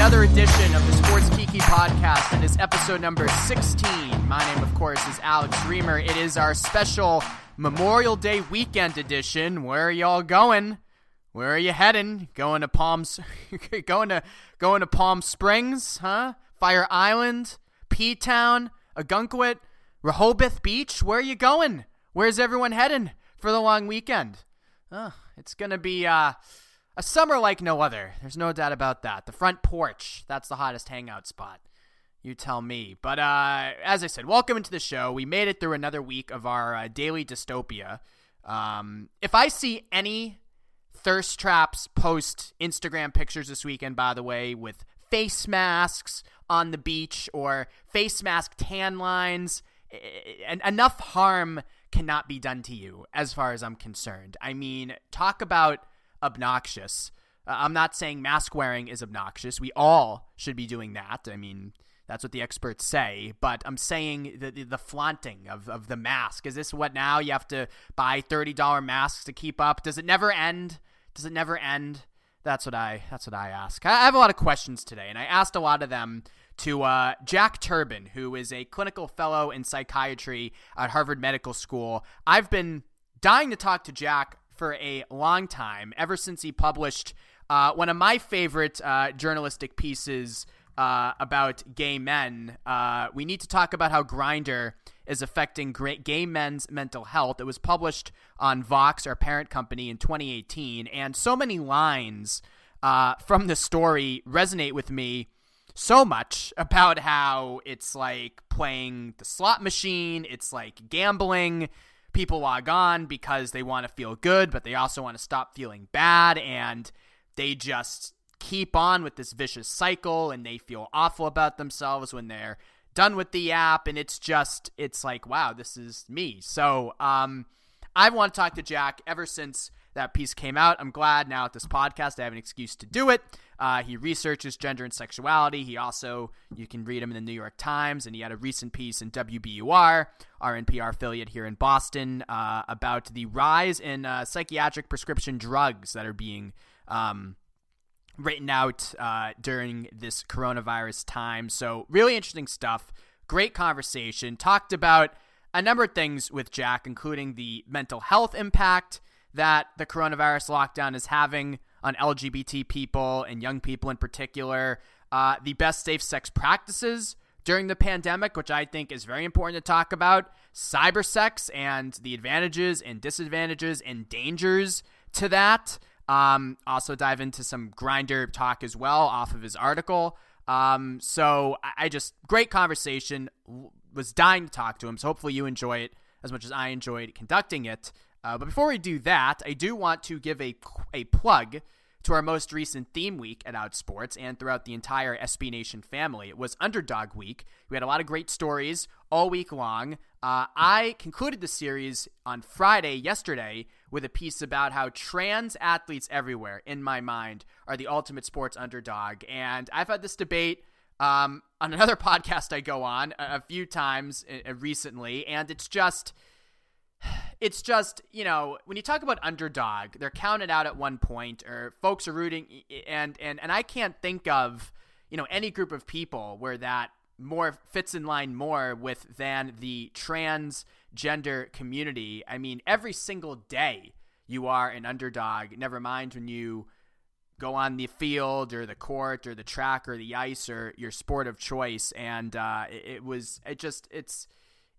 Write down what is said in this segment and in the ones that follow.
Another edition of the Sports Kiki podcast. And It is episode number 16. My name, of course, is Alex Reimer. It is our special Memorial Day weekend edition. Where are y'all going? Where are you heading? Going to Palms? going to going to Palm Springs? Huh? Fire Island? P Town? Ogunquit? Rehoboth Beach? Where are you going? Where's everyone heading for the long weekend? Oh, it's gonna be uh, a summer like no other. There's no doubt about that. The front porch, that's the hottest hangout spot. You tell me. But uh, as I said, welcome into the show. We made it through another week of our uh, daily dystopia. Um, if I see any thirst traps post Instagram pictures this weekend, by the way, with face masks on the beach or face mask tan lines, and enough harm cannot be done to you as far as I'm concerned. I mean, talk about obnoxious. Uh, I'm not saying mask wearing is obnoxious. We all should be doing that. I mean, that's what the experts say. But I'm saying the, the, the flaunting of, of the mask. Is this what now? You have to buy $30 masks to keep up? Does it never end? Does it never end? That's what I that's what I ask. I have a lot of questions today, and I asked a lot of them to uh, Jack Turban, who is a clinical fellow in psychiatry at Harvard Medical School. I've been dying to talk to Jack for a long time, ever since he published uh, one of my favorite uh, journalistic pieces uh, about gay men. Uh, we need to talk about how Grindr is affecting gay men's mental health. It was published on Vox, our parent company, in 2018, and so many lines uh, from the story resonate with me so much about how it's like playing the slot machine, it's like gambling people log on because they want to feel good, but they also want to stop feeling bad. And they just keep on with this vicious cycle and they feel awful about themselves when they're done with the app. And it's just, it's like, wow, this is me. So, um, I want to talk to Jack ever since that piece came out. I'm glad now at this podcast I have an excuse to do it. Uh, he researches gender and sexuality. He also, you can read him in the New York Times, and he had a recent piece in WBUR, our NPR affiliate here in Boston, uh, about the rise in uh, psychiatric prescription drugs that are being um, written out uh, during this coronavirus time. So, really interesting stuff. Great conversation. Talked about a number of things with Jack, including the mental health impact that the coronavirus lockdown is having on LGBT people and young people in particular, uh, the best safe sex practices during the pandemic, which I think is very important to talk about, cyber sex and the advantages and disadvantages and dangers to that. Um, also dive into some Grindr talk as well off of his article. Um, so I, I just great conversation. Was dying to talk to him. So hopefully you enjoy it as much as I enjoyed conducting it. Uh, but before we do that, I do want to give a, a plug to our most recent theme week at Outsports and throughout the entire SB Nation family. It was Underdog Week. We had a lot of great stories all week long. Uh, I concluded the series on Friday, yesterday, with a piece about how trans athletes everywhere, in my mind, are the ultimate sports underdog. And I've had this debate um, on another podcast I go on a, a few times uh, recently, and it's just it's just you know when you talk about underdog they're counted out at one point or folks are rooting and and and i can't think of you know any group of people where that more fits in line more with than the transgender community. I mean every single day you are an underdog never mind when you go on the field or the court or the track or the ice or your sport of choice. And uh, it, it was it just it's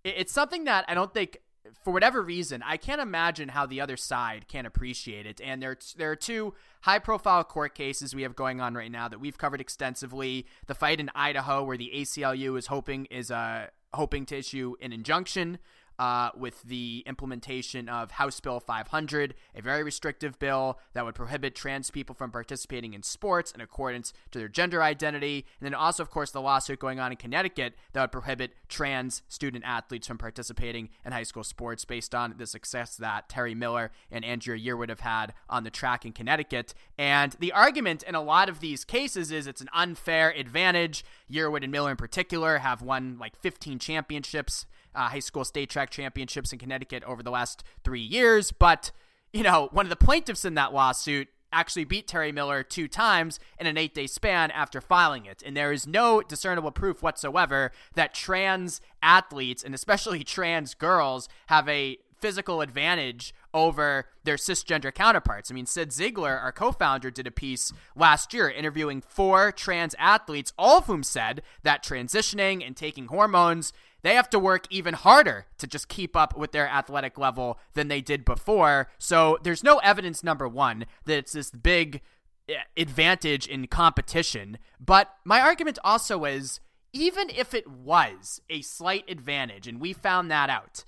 it's something that i don't think for whatever reason, I can't imagine how the other side can appreciate it. And there, there are two high profile court cases we have going on right now that we've covered extensively. The fight in Idaho, where the ACLU is hoping is uh, hoping to issue an injunction uh, with the implementation of House Bill 500, a very restrictive bill that would prohibit trans people from participating in sports in accordance to their gender identity. And then also, of course, the lawsuit going on in Connecticut that would prohibit trans student athletes from participating in high school sports based on the success that Terry Miller and Andrea Yearwood have had on the track in Connecticut. And the argument in a lot of these cases is it's an unfair advantage. Yearwood and Miller, in particular, have won like 15 championships uh, high school state track championships in Connecticut over the last three years. But, you know, one of the plaintiffs in that lawsuit actually beat Terry Miller two times in an eight day span after filing it. And there is no discernible proof whatsoever that trans athletes, and especially trans girls, have a physical advantage over their cisgender counterparts. I mean, Cyd Zeigler, our co founder, did a piece last year interviewing four trans athletes, all of whom said that transitioning and taking hormones they have to work even harder to just keep up with their athletic level than they did before. So there's no evidence, number one, that it's this big eh, advantage in competition. But my argument also is even if it was a slight advantage, and we found that out,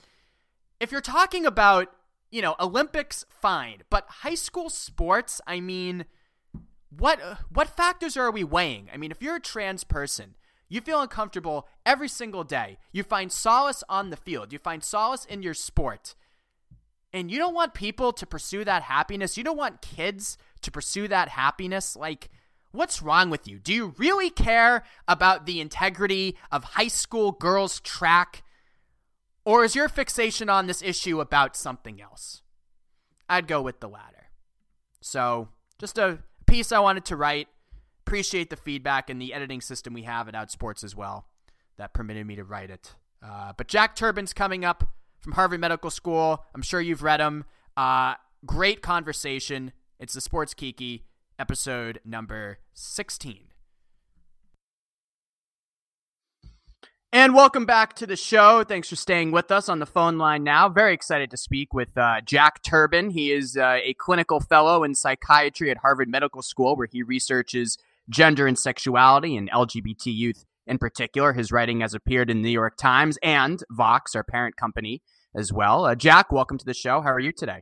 if you're talking about, you know, Olympics, fine, but high school sports, I mean, what what factors are we weighing? I mean, if you're a trans person, you feel uncomfortable every single day. You find solace on the field. You find solace in your sport. And you don't want people to pursue that happiness. You don't want kids to pursue that happiness. Like, what's wrong with you? Do you really care about the integrity of high school girls' track? Or is your fixation on this issue about something else? I'd go with the latter. So, just a piece I wanted to write appreciate the feedback and the editing system we have at Outsports as well that permitted me to write it. Uh, but Jack Turban's coming up from Harvard Medical School. I'm sure you've read him. Uh, great conversation. It's the Sports Kiki episode number 16. And welcome back to the show. Thanks for staying with us on the phone line now. Very excited to speak with uh, Jack Turban. He is uh, a clinical fellow in psychiatry at Harvard Medical School, where he researches gender and sexuality and LGBT youth in particular. His writing has appeared in the New York Times and Vox, our parent company, as well. Uh, Jack, welcome to the show. How are you today?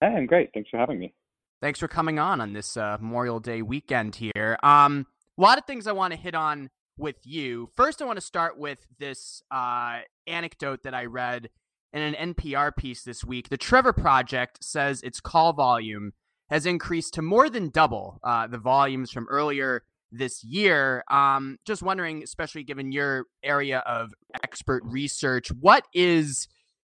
Hey, I'm great. Thanks for having me. Thanks for coming on on this uh, Memorial Day weekend here. Um, a lot of things I want to hit on with you. First, I want to start with this uh, anecdote that I read in an NPR piece this week. The Trevor Project says its call volume has increased to more than double uh, the volumes from earlier this year. Um, just wondering, especially given your area of expert research, what is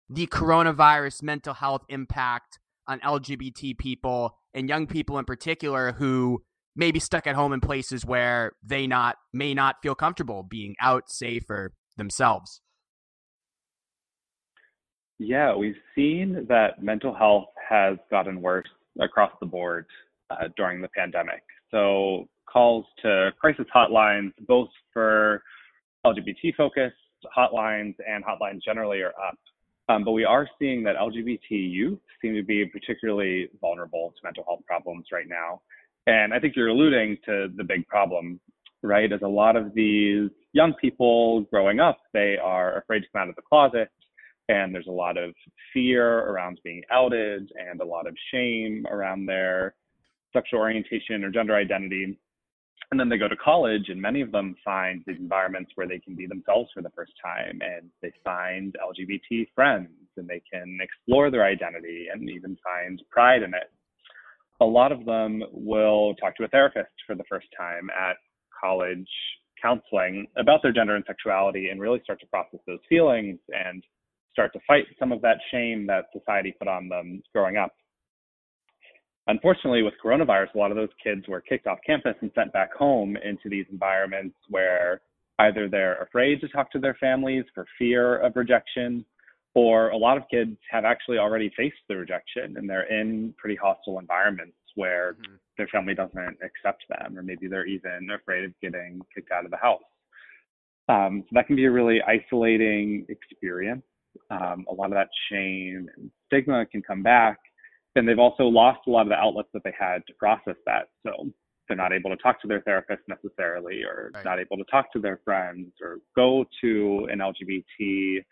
the coronavirus mental health impact on LGBT people and young people in particular who may be stuck at home in places where they not may not feel comfortable being out safe or themselves yeah we've seen that mental health has gotten worse across the board uh, during the pandemic so calls to crisis hotlines both for lgbt focused hotlines and hotlines generally are up um, but we are seeing that lgbt youth seem to be particularly vulnerable to mental health problems right now and I think you're alluding to the big problem, right? As a lot of these young people growing up, they are afraid to come out of the closet. And there's a lot of fear around being outed and a lot of shame around their sexual orientation or gender identity. And then they go to college, and many of them find these environments where they can be themselves for the first time, and they find LGBT friends, and they can explore their identity and even find pride in it a lot of them will talk to a therapist for the first time at college counseling about their gender and sexuality and really start to process those feelings and start to fight some of that shame that society put on them growing up. Unfortunately, with coronavirus, a lot of those kids were kicked off campus and sent back home into these environments where either they're afraid to talk to their families for fear of rejection, or a lot of kids have actually already faced the rejection and they're in pretty hostile environments where mm-hmm. their family doesn't accept them, or maybe they're even afraid of getting kicked out of the house. Um, so that can be a really isolating experience. Um, a lot of that shame and stigma can come back. And they've also lost a lot of the outlets that they had to process that. So they're not able to talk to their therapist necessarily, or right. not able to talk to their friends, or go to an LGBT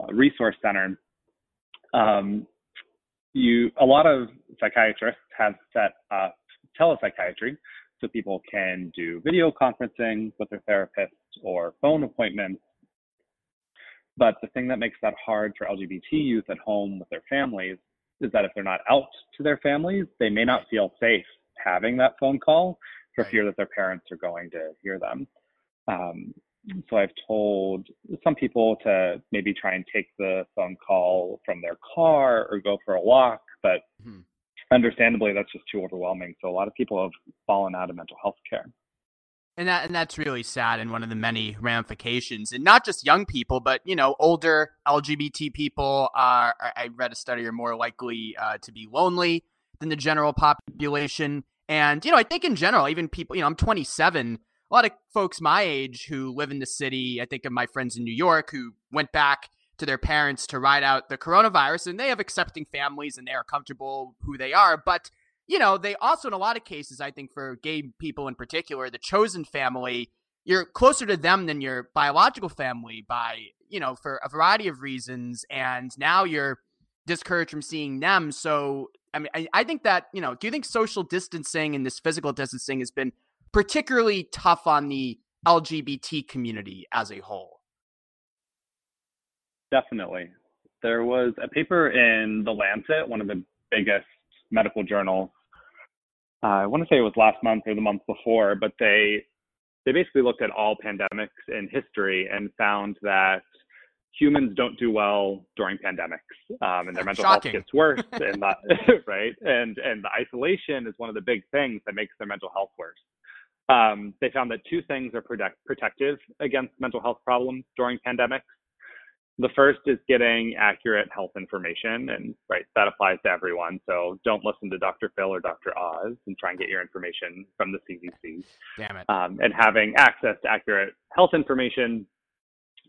uh, resource center, um, you a lot of psychiatrists have set up telepsychiatry so people can do video conferencing with their therapist or phone appointments. But the thing that makes that hard for LGBT youth at home with their families is that if they're not out to their families, they may not feel safe having that phone call for fear that their parents are going to hear them. Um, so I've told some people to maybe try and take the phone call from their car or go for a walk, but mm-hmm. understandably, that's just too overwhelming. So a lot of people have fallen out of mental health care. And that and that's really sad and one of the many ramifications. And not just young people, but you know, older LGBT people are I read a study are more likely uh, to be lonely than the general population. And you know, I think in general, even people, you know, I'm 27. A lot of folks my age who live in the city, I think of my friends in New York who went back to their parents to ride out the coronavirus and they have accepting families and they are comfortable who they are but you know they also in a lot of cases i think for gay people in particular the chosen family you're closer to them than your biological family by you know for a variety of reasons and now you're discouraged from seeing them so i mean I, I think that you know do you think social distancing and this physical distancing has been particularly tough on the lgbt community as a whole Definitely. There was a paper in The Lancet, one of the biggest medical journals. Uh, I want to say it was last month or the month before, but they they basically looked at all pandemics in history and found that humans don't do well during pandemics, um, and their mental Shocking. health gets worse. and that, right, and and the isolation is one of the big things that makes their mental health worse. Um, they found that two things are protect, protective against mental health problems during pandemics. The first is getting accurate health information, and right, that applies to everyone. So don't listen to Dr. Phil or Dr. Oz and try and get your information from the CDC. damn it Um, and having access to accurate health information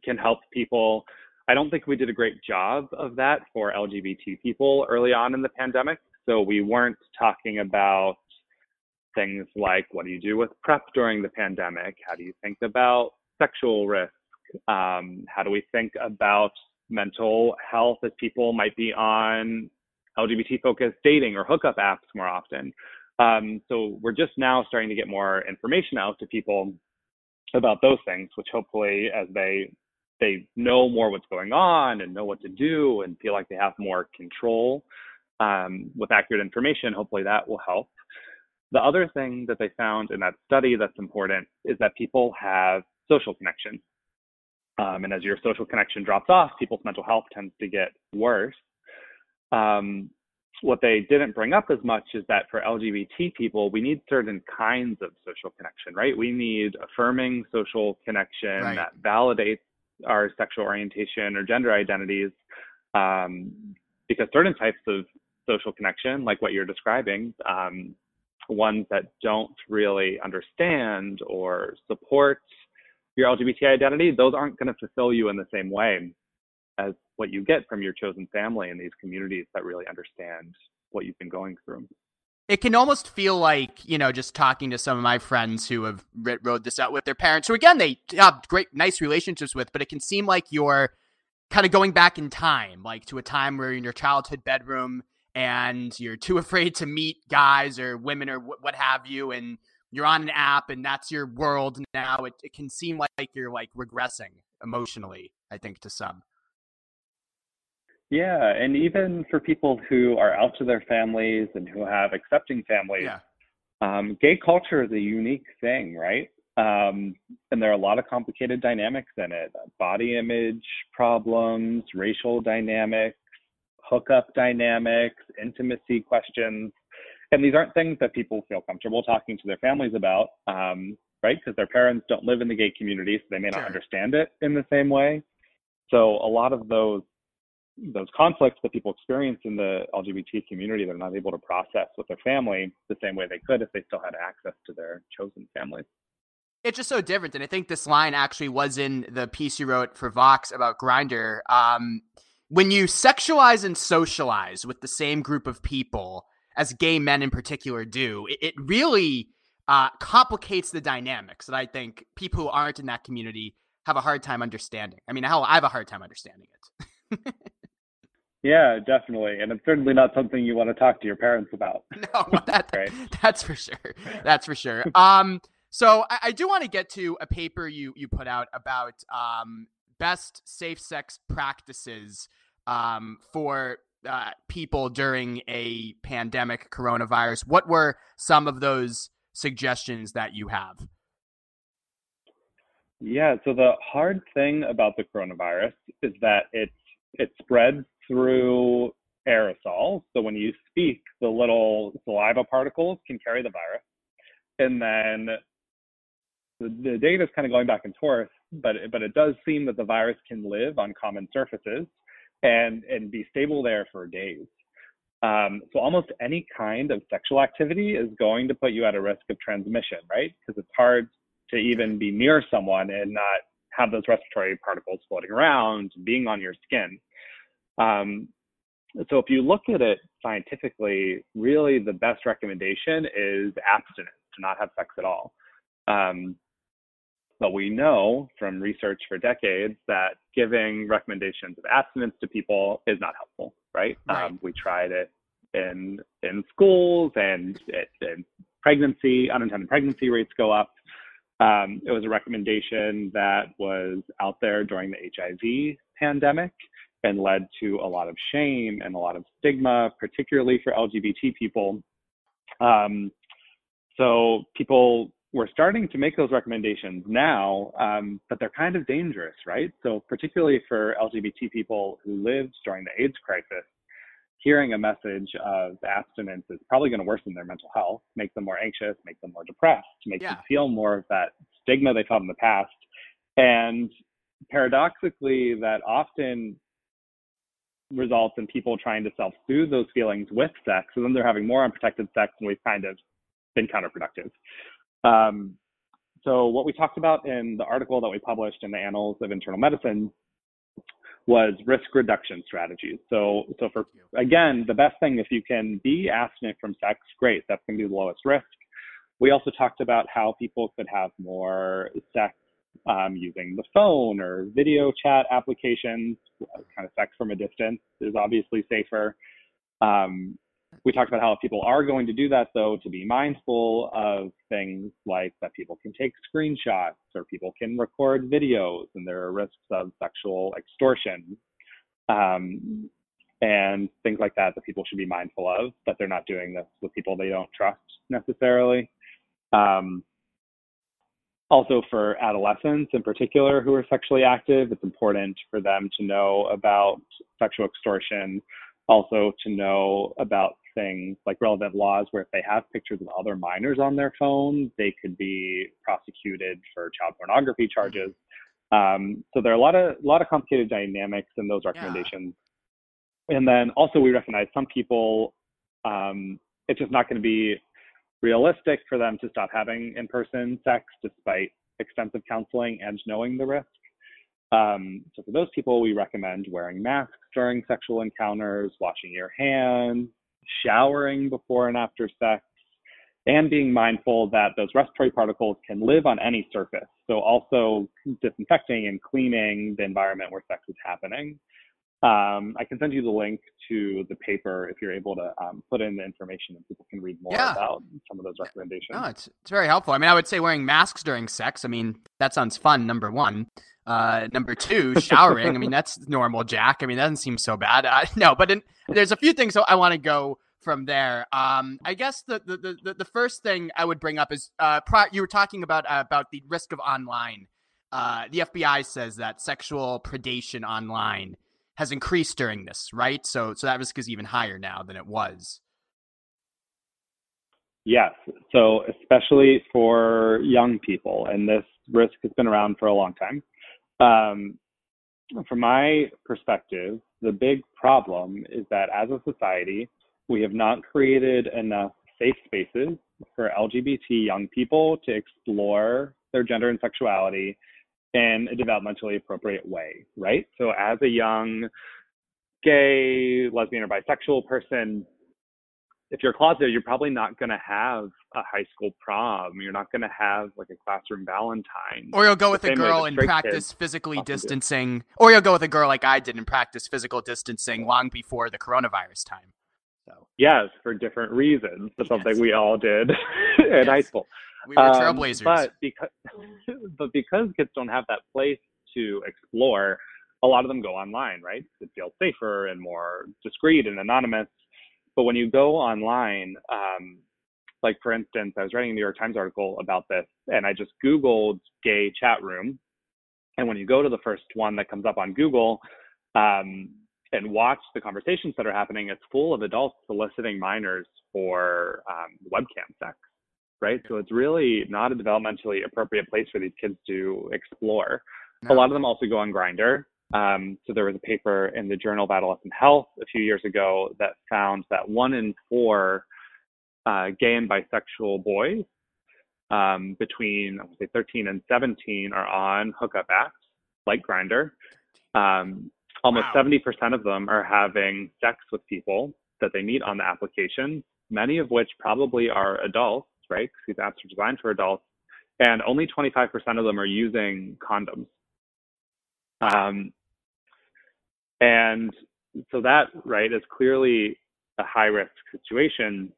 can help people. I don't think we did a great job of that for LGBT people early on in the pandemic. So we weren't talking about things like what do you do with PrEP during the pandemic? How do you think about sexual risk? Um, how do we think about mental health as people might be on LGBT focused dating or hookup apps more often? Um, so we're just now starting to get more information out to people about those things, which hopefully, as they they know more what's going on and know what to do and feel like they have more control um, with accurate information, hopefully that will help. The other thing that they found in that study that's important is that people have social connection. Um, and as your social connection drops off, people's mental health tends to get worse. Um, what they didn't bring up as much is that for LGBT people, we need certain kinds of social connection, right? We need affirming social connection Right. that validates our sexual orientation or gender identities, um, because certain types of social connection, like what you're describing, um, ones that don't really understand or support your LGBT identity, those aren't going to fulfill you in the same way as what you get from your chosen family and these communities that really understand what you've been going through. it can almost feel like you know just talking to some of my friends who have wrote this out with their parents who again they have great nice relationships with but it can seem like you're kind of going back in time like to a time where you're in your childhood bedroom and you're too afraid to meet guys or women or wh- what have you and you're on an app and that's your world now it, it can seem like you're like regressing emotionally i think to some Yeah, and even for people who are out to their families and who have accepting families, yeah um, gay culture is a unique thing, right? Um, and there are a lot of complicated dynamics in it body image problems, racial dynamics, hookup dynamics, intimacy questions. And these aren't things that people feel comfortable talking to their families about, um, right? Because their parents don't live in the gay community, so they may not understand it in the same way. So a lot of those those conflicts that people experience in the LGBT community, they're not able to process with their family the same way they could if they still had access to their chosen families. it's just so different. And I think this line actually was in the piece you wrote for Vox about Grindr. Um, when you sexualize and socialize with the same group of people, as gay men in particular do, it, it really uh, complicates the dynamics that I think people who aren't in that community have a hard time understanding. I mean, hell, I have a hard time understanding it. Yeah, definitely. And it's certainly not something you want to talk to your parents about. no, that, Right. that's for sure. That's for sure. Um, so I, I do want to get to a paper you you put out about um, best safe sex practices um, for uh, people during a pandemic, coronavirus. What were some of those suggestions that you have? Yeah, so the hard thing about the coronavirus is that it it spreads through aerosols. So when you speak, the little saliva particles can carry the virus. And then the, the data is kind of going back and forth, but but it does seem that the virus can live on common surfaces and and be stable there for days. Um, so almost any kind of sexual activity is going to put you at a risk of transmission, right? Because it's hard to even be near someone and not have those respiratory particles floating around, being on your skin. Um, so if you look at it scientifically, really the best recommendation is abstinence, to not have sex at all. Um, but we know from research for decades that giving recommendations of abstinence to people is not helpful, right? right. Um, we tried it in in schools and in pregnancy, unintended pregnancy rates go up. Um, it was a recommendation that was out there during the HIV pandemic and led to a lot of shame and a lot of stigma, particularly for LGBT people. Um, so people we're starting to make those recommendations now, um, but they're kind of dangerous, right? So, particularly for LGBT people who lived during the AIDS crisis, hearing a message of abstinence is probably going to worsen their mental health, make them more anxious, make them more depressed, make yeah. them feel more of that stigma they felt in the past. And paradoxically, that often results in people trying to self soothe those feelings with sex. So then they're having more unprotected sex, and we've kind of been counterproductive. Um, so what we talked about in the article that we published in the Annals of Internal Medicine was risk reduction strategies. So, so for again, the best thing if you can be abstinent from sex, great. That's going to be the lowest risk. We also talked about how people could have more sex um, using the phone or video chat applications. Kind of sex from a distance is obviously safer. Um, we talked about how people are going to do that, though, to be mindful of things like that people can take screenshots or people can record videos, and there are risks of sexual extortion um, and things like that that people should be mindful of, that they're not doing this with people they don't trust necessarily. Um, also, for adolescents in particular who are sexually active, it's important for them to know about sexual extortion also to know about things like relevant laws where if they have pictures of other minors on their phone, they could be prosecuted for child pornography charges. Um, so there are a lot of a lot of complicated dynamics in those recommendations. Yeah. And then also we recognize some people um, it's just not going to be realistic for them to stop having in-person sex despite extensive counseling and knowing the risk. Um, so for those people, we recommend wearing masks during sexual encounters, washing your hands, showering before and after sex, and being mindful that those respiratory particles can live on any surface. So also disinfecting and cleaning the environment where sex is happening. Um, I can send you the link to the paper if you're able to um, put in the information and people can read more yeah. about some of those recommendations. No, it's, it's very helpful. I mean, I would say wearing masks during sex. I mean, that sounds fun, number one. Uh, number two, showering. I mean, that's normal, Jack. I mean, that doesn't seem so bad. Uh, no, but in, there's a few things I want to go from there. Um, I guess the, the the the first thing I would bring up is uh, pro- you were talking about uh, about the risk of online. Uh, the FBI says that sexual predation online has increased during this, right? So so that risk is even higher now than it was. Yes. So especially for young people, and this risk has been around for a long time. Um, from my perspective, the big problem is that as a society, we have not created enough safe spaces for LGBT young people to explore their gender and sexuality in a developmentally appropriate way, right? So, as a young gay, lesbian, or bisexual person, if you're closeted, you're probably not going to have a high school prom. You're not going to have like a classroom Valentine. Or you'll go with a girl and practice physically distancing. Or you'll go with a girl like I did and practice physical distancing long before the coronavirus time. So yes, for different reasons. That's yes. something we all did in yes. high school. We were um, trailblazers. But because, but because kids don't have that place to explore, a lot of them go online, right? It feels safer and more discreet and anonymous. But when you go online, um, like for instance, I was writing a New York Times article about this, and I just Googled gay chat room. And when you go to the first one that comes up on Google, um, and watch the conversations that are happening, it's full of adults soliciting minors for um, webcam sex, right? So it's really not a developmentally appropriate place for these kids to explore. No. A lot of them also go on Grindr. Um, so there was a paper in the Journal of Adolescent Health a few years ago that found that one in four uh, gay and bisexual boys um, between say 13 and 17 are on hookup apps like Grindr. Um, almost wow. 70% of them are having sex with people that they meet on the application, many of which probably are adults, right? Because these apps are designed for adults, and only 25% of them are using condoms. Um, and so that, right, is clearly a high risk situation.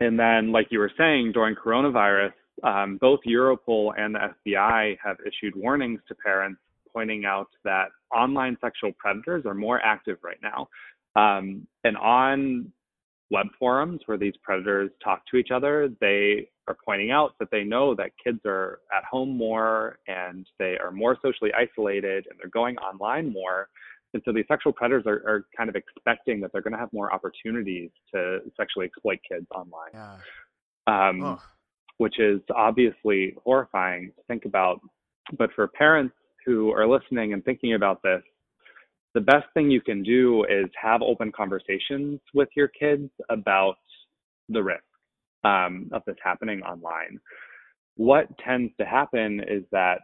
And then, like you were saying, during coronavirus, um, both Europol and the FBI have issued warnings to parents pointing out that online sexual predators are more active right now. Um, and on web forums where these predators talk to each other, they are pointing out that they know that kids are at home more and they are more socially isolated and they're going online more. And so these sexual predators are, are kind of expecting that they're going to have more opportunities to sexually exploit kids online. Yeah. Um, oh. Which is obviously horrifying to think about. But for parents who are listening and thinking about this, the best thing you can do is have open conversations with your kids about the risk um, of this happening online. What tends to happen is that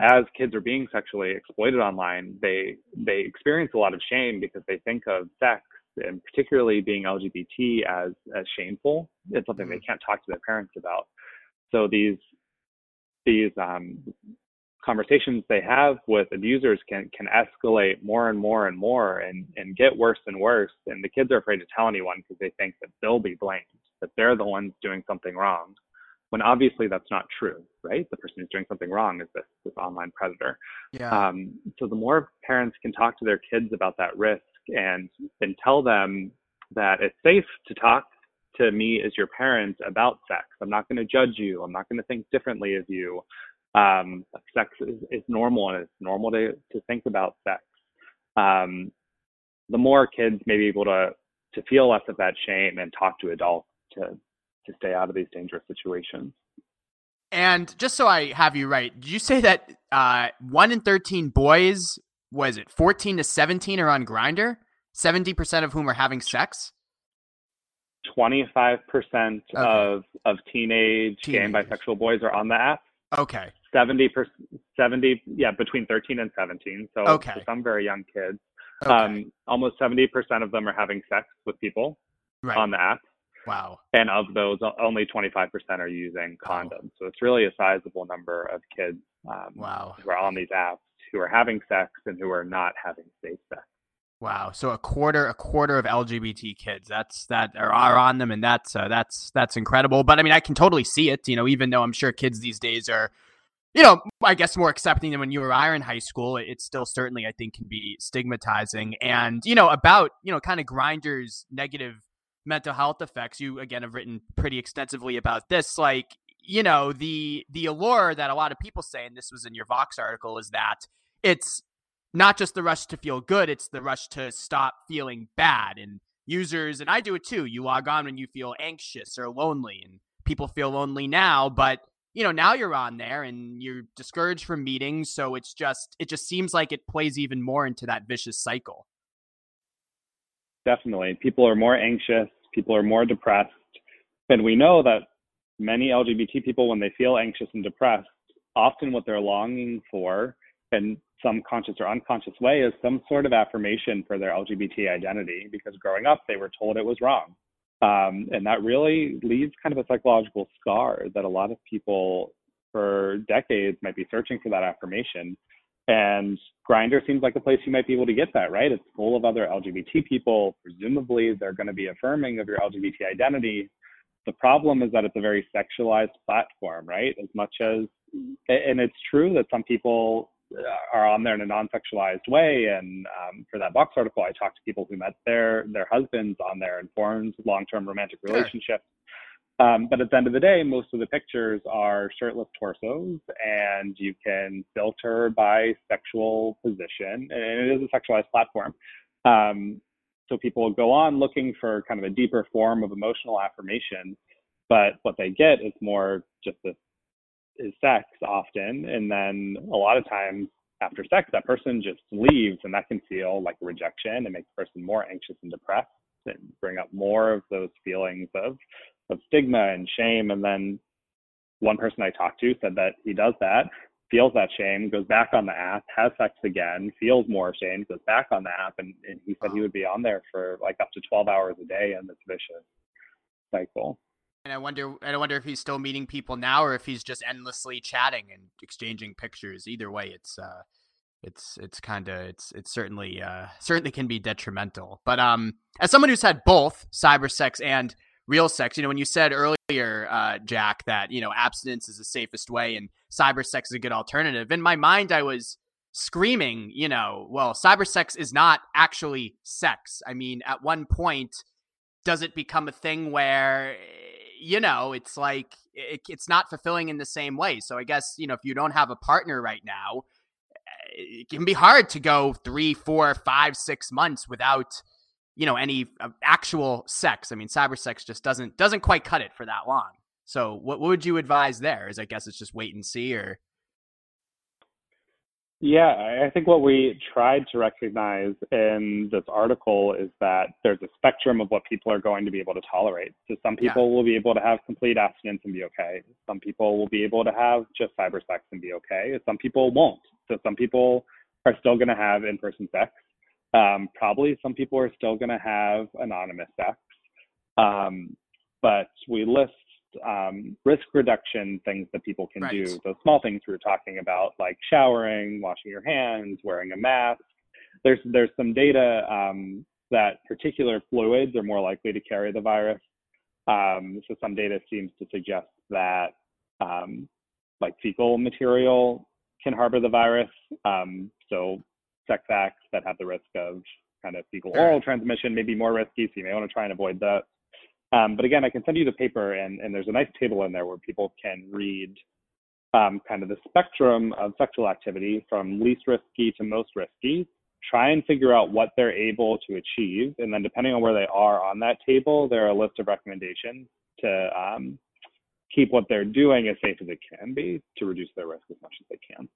as kids are being sexually exploited online, they they experience a lot of shame because they think of sex and particularly being LGBT as as shameful. It's something they mm-hmm. can't talk to their parents about. So these these um, conversations they have with abusers can can escalate more and more and more and and get worse and worse. And the kids are afraid to tell anyone because they think that they'll be blamed, that they're the ones doing something wrong when obviously that's not true, right? The person who's doing something wrong is this, this online predator. Yeah. Um, so the more parents can talk to their kids about that risk and and tell them that it's safe to talk to me as your parent about sex. I'm not going to judge you. I'm not going to think differently of you. Um, sex is, is, normal and it's normal to, to think about sex. Um, the more kids may be able to to feel less of that shame and talk to adults to to stay out of these dangerous situations. And just so I have you right, did you say that uh, one in thirteen boys was it fourteen to seventeen are on Grindr? Seventy percent of whom are having sex. Twenty-five percent of of teenage gay and bisexual boys are on the app. Okay. Seventy percent, seventy, yeah, between thirteen and seventeen. So okay. some very young kids. Okay. Um, almost seventy percent of them are having sex with people right. on the app. Wow. And of those, only 25% are using condoms. Wow. So it's really a sizable number of kids um, wow. who are on these apps who are having sex and who are not having safe sex. Wow. So a quarter, a quarter of LGBT kids that's that are, are on them, and that's uh, that's that's incredible. But I mean, I can totally see it. You know, even though I'm sure kids these days are, you know, I guess more accepting than when you or I were in high school. It, it still certainly, I think, can be stigmatizing. And you know, about you know, kind of Grindr's negative mental health effects. You again have written pretty extensively about this. Like, you know, the the allure that a lot of people say, and this was in your Vox article, is that it's not just the rush to feel good, it's the rush to stop feeling bad. And users, and I do it too, you log on when you feel anxious or lonely, and people feel lonely now, but you know, now you're on there and you're discouraged from meetings. So it's just, it just seems like it plays even more into that vicious cycle. Definitely. People are more anxious people are more depressed. And we know that many LGBT people, when they feel anxious and depressed, often what they're longing for in some conscious or unconscious way is some sort of affirmation for their LGBT identity because growing up they were told it was wrong. Um, and that really leaves kind of a psychological scar that a lot of people for decades might be searching for that affirmation. And Grindr seems like a place you might be able to get that, right? It's full of other LGBT people. Presumably, they're going to be affirming of your LGBT identity. The problem is that it's a very sexualized platform, right? As much as, and it's true that some people are on there in a non-sexualized way. And um, for that Vox article, I talked to people who met their their husbands on there and formed long-term romantic relationships. Um, but at the end of the day, most of the pictures are shirtless torsos, and you can filter by sexual position, and it is a sexualized platform. Um, so people go on looking for kind of a deeper form of emotional affirmation, but what they get is more just this is sex often, and then a lot of times after sex, that person just leaves, and that can feel like rejection and make the person more anxious and depressed, and bring up more of those feelings of of stigma and shame. And then one person I talked to said that he does that, feels that shame, goes back on the app, has sex again, feels more shame, goes back on the app, and, and he said he would be on there for like up to 12 hours a day in this vicious cycle. And I wonder, I wonder if he's still meeting people now, or if he's just endlessly chatting and exchanging pictures. Either way, it's uh, it's it's kind of it's it's certainly uh certainly can be detrimental. But um, as someone who's had both cyber sex and real sex, you know, when you said earlier, uh, Jack, that you know abstinence is the safest way and cyber sex is a good alternative. In my mind, I was screaming, you know, well, cyber sex is not actually sex. I mean, at one point, does it become a thing where you know, it's like it, it's not fulfilling in the same way. So I guess you know if you don't have a partner right now, eh, it can be hard to go three, four, five, six months without you know any uh, actual sex. I mean, cyber sex just doesn't doesn't quite cut it for that long. So what, what would you advise there? Is I guess it's just wait and see, or yeah, I think what we tried to recognize in this article is that there's a spectrum of what people are going to be able to tolerate. So some people yeah. will be able to have complete abstinence and be okay. Some people will be able to have just cyber sex and be okay. Some people won't. So some people are still going to have in-person sex. Um, probably some people are still going to have anonymous sex. Um, but we list um, risk reduction things that people can right. do. Those small things we were talking about, like showering, washing your hands, wearing a mask. There's there's some data um, that particular fluids are more likely to carry the virus. Um, so some data seems to suggest that um, like fecal material can harbor the virus. Um, so sex acts that have the risk of kind of fecal oral transmission may be more risky, so you may want to try and avoid that. Um, but again, I can send you the paper, and, and there's a nice table in there where people can read um, kind of the spectrum of sexual activity from least risky to most risky. Try and figure out what they're able to achieve, and then depending on where they are on that table, there are a list of recommendations to um, keep what they're doing as safe as it can be to reduce their risk as much as they can.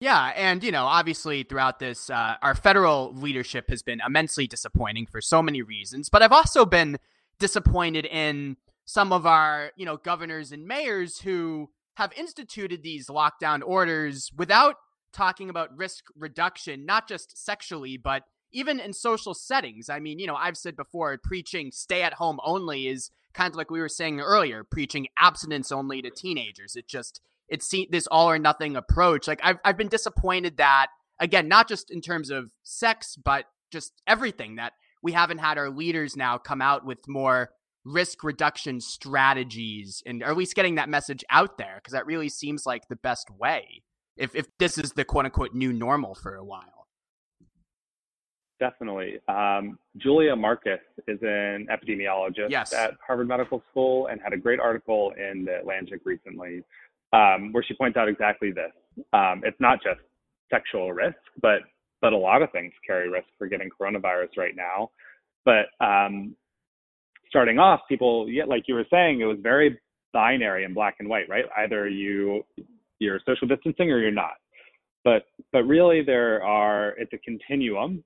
Yeah, and you know, obviously throughout this, uh, our federal leadership has been immensely disappointing for so many reasons. But I've also been disappointed in some of our, you know, governors and mayors who have instituted these lockdown orders without talking about risk reduction, not just sexually, but even in social settings. I mean, you know, I've said before, preaching stay at home only is kind of like we were saying earlier, preaching abstinence only to teenagers. It just, it's this all or nothing approach. Like I've, I've been disappointed that, again, not just in terms of sex, but just everything that we haven't had our leaders now come out with more risk reduction strategies and are at least getting that message out there because that really seems like the best way if, if this is the quote unquote new normal for a while. Definitely. Um, Julia Marcus is an epidemiologist yes. at Harvard Medical School and had a great article in the Atlantic recently um, where she points out exactly this. Um, it's not just sexual risk, but but a lot of things carry risk for getting coronavirus right now. But um, starting off, people, yeah, like you were saying, it was very binary and black and white, right? Either you you're social distancing or you're not. But but really, there are it's a continuum,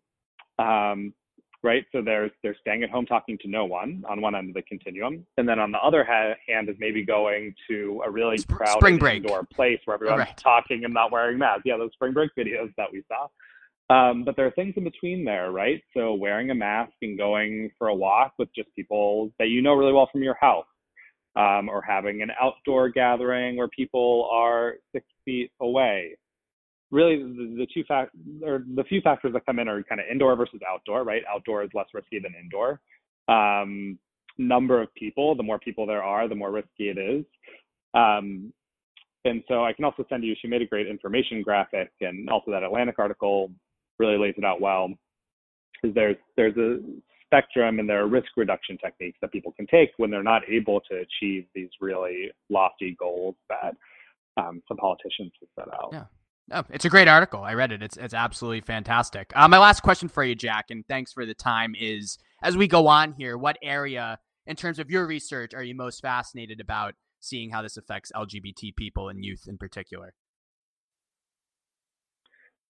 um, right? So there's there's staying at home talking to no one on one end of the continuum, and then on the other ha- hand is maybe going to a really crowded spring break. indoor place where everyone's right. talking and not wearing masks. Yeah, those spring break videos that we saw. Um, but there are things in between there, right? So wearing a mask and going for a walk with just people that you know really well from your house, um, or having an outdoor gathering where people are six feet away. Really, the, the two fact or the few factors that come in are kind of indoor versus outdoor, right? Outdoor is less risky than indoor. Um, number of people, the more people there are, the more risky it is. Um, and so I can also send you. She made a great information graphic, and also that Atlantic article really lays it out well. Is there's there's a spectrum and there are risk reduction techniques that people can take when they're not able to achieve these really lofty goals that um, some politicians have set out. Yeah. Oh, it's a great article. I read it. It's it's absolutely fantastic. Uh, my last question for you, Jack, and thanks for the time, is as we go on here, what area, in terms of your research, are you most fascinated about seeing how this affects LGBT people and youth in particular?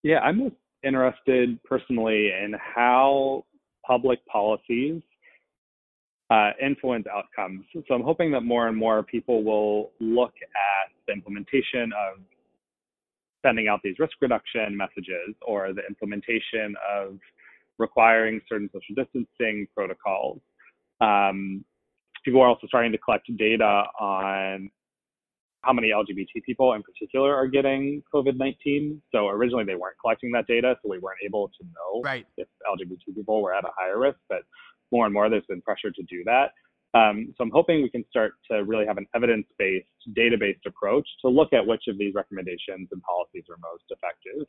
Yeah, I'm most interested personally in how public policies uh, influence outcomes. So I'm hoping that more and more people will look at the implementation of sending out these risk reduction messages or the implementation of requiring certain social distancing protocols. Um, people are also starting to collect data on how many LGBT people in particular are getting COVID 19. So originally they weren't collecting that data, so we weren't able to know right. if LGBT people were at a higher risk. But more and more there's been pressure to do that. Um, so I'm hoping we can start to really have an evidence-based, data-based approach to look at which of these recommendations and policies are most effective.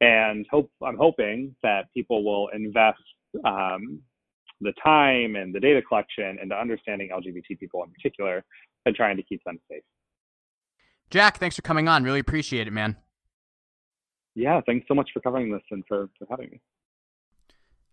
And hope I'm hoping that people will invest um, the time and the data collection into understanding LGBT people in particular and trying to keep them safe. Jack, thanks for coming on. Really appreciate it, man. Yeah, thanks so much for covering this and for, for having me.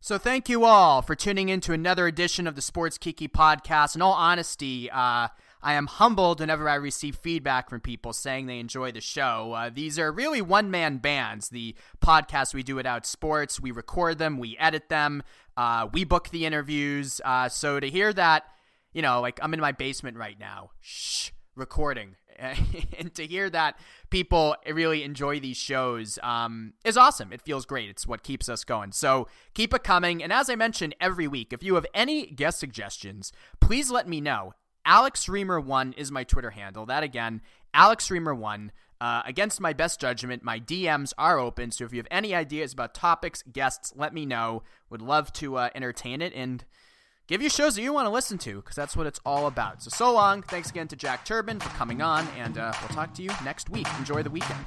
So thank you all for tuning in to another edition of the Sports Kiki podcast. In all honesty, uh, I am humbled whenever I receive feedback from people saying they enjoy the show. Uh, these are really one man bands. The podcast we do at Outsports, we record them, we edit them, uh, we book the interviews. Uh, so to hear that, you know, like I'm in my basement right now, shh, recording. and to hear that people really enjoy these shows um, is awesome. It feels great. It's what keeps us going. So keep it coming. And as I mentioned every week, if you have any guest suggestions, please let me know. Alex Reimer one is my Twitter handle. That again, Alex Reimer one Uh, against my best judgment, my DMs are open. So if you have any ideas about topics, guests, let me know. Would love to uh, entertain it. And give you shows that you want to listen to because that's what it's all about. So, so long. Thanks again to Jack Turban for coming on, and uh, we'll talk to you next week. Enjoy the weekend.